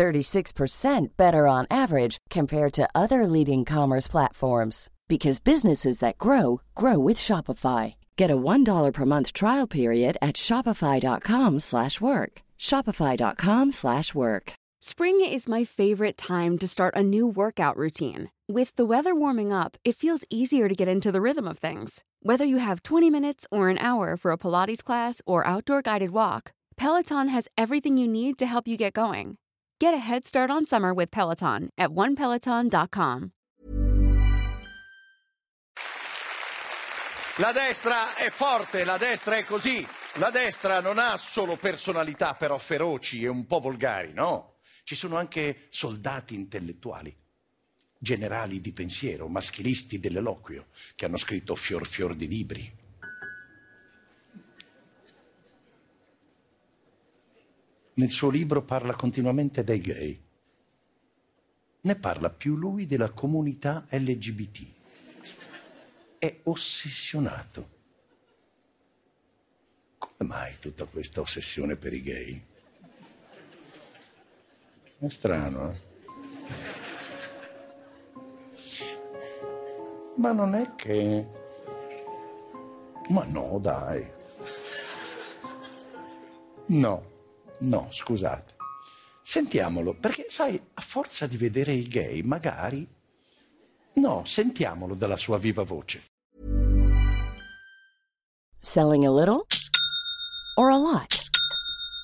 36% better on average compared to other leading commerce platforms because businesses that grow grow with Shopify. Get a $1 per month trial period at shopify.com/work. shopify.com/work. Spring is my favorite time to start a new workout routine. With the weather warming up, it feels easier to get into the rhythm of things. Whether you have 20 minutes or an hour for a Pilates class or outdoor guided walk, Peloton has everything you need to help you get going. Get a head start on summer with Peloton at onepeloton.com. La destra è forte, la destra è così. La destra non ha solo personalità però feroci e un po' volgari, no. Ci sono anche soldati intellettuali, generali di pensiero, maschilisti dell'eloquio, che hanno scritto fior fior di libri. Nel suo libro parla continuamente dei gay. Ne parla più lui della comunità LGBT è ossessionato. Come mai tutta questa ossessione per i gay? È strano, eh? Ma non è che... Ma no, dai. No, no, scusate. Sentiamolo, perché sai, a forza di vedere i gay, magari... No, sentiamolo dalla sua viva voce. Selling a little or a lot?